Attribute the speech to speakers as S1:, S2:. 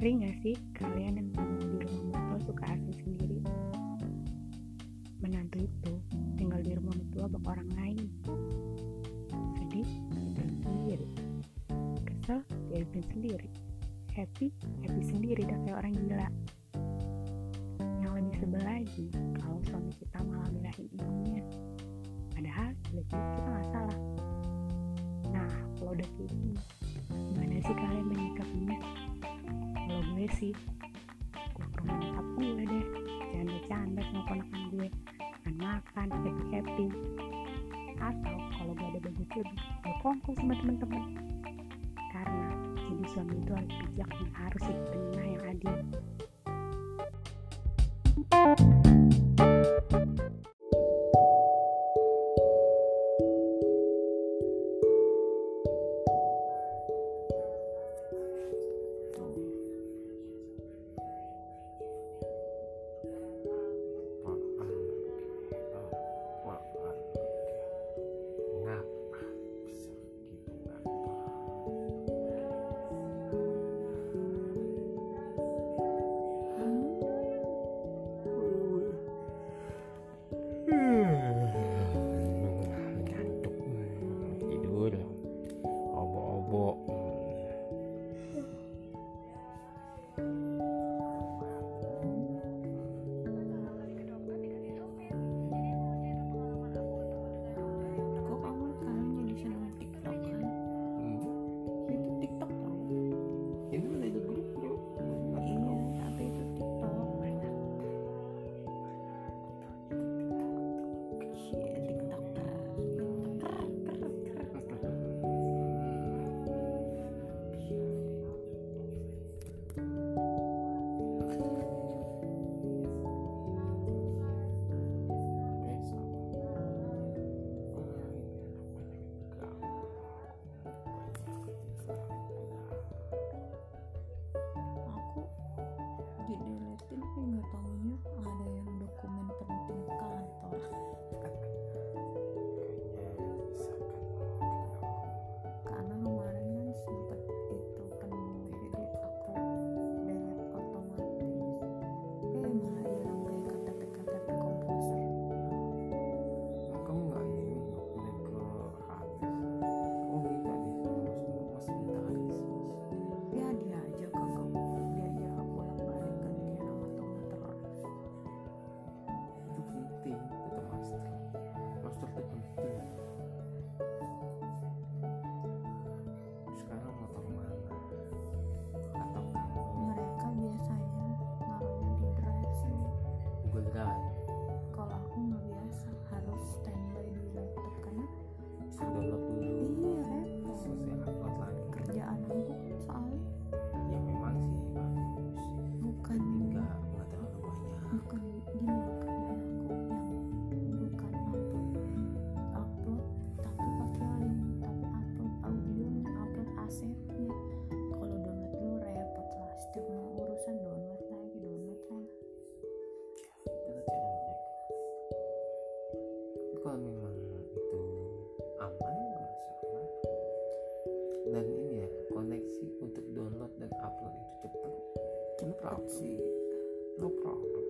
S1: Sering gak sih kalian yang di rumah mertua suka asing sendiri? Menantu itu tinggal di rumah mertua bak orang lain. Sedih, sendiri. Kesel, diaduin sendiri. Happy, happy sendiri dah kayak orang gila. Yang lebih sebel lagi kalau suami kita duit, makan happy happy atau kalau gak ada budget lebih ya kongkong sama teman-teman. karena jadi suami itu harus bijak dan harus yang tengah yang adil
S2: die.
S3: kalau
S2: memang itu aman nggak masalah. Dan ini ya koneksi untuk download dan upload itu cepat. No problem. no problem.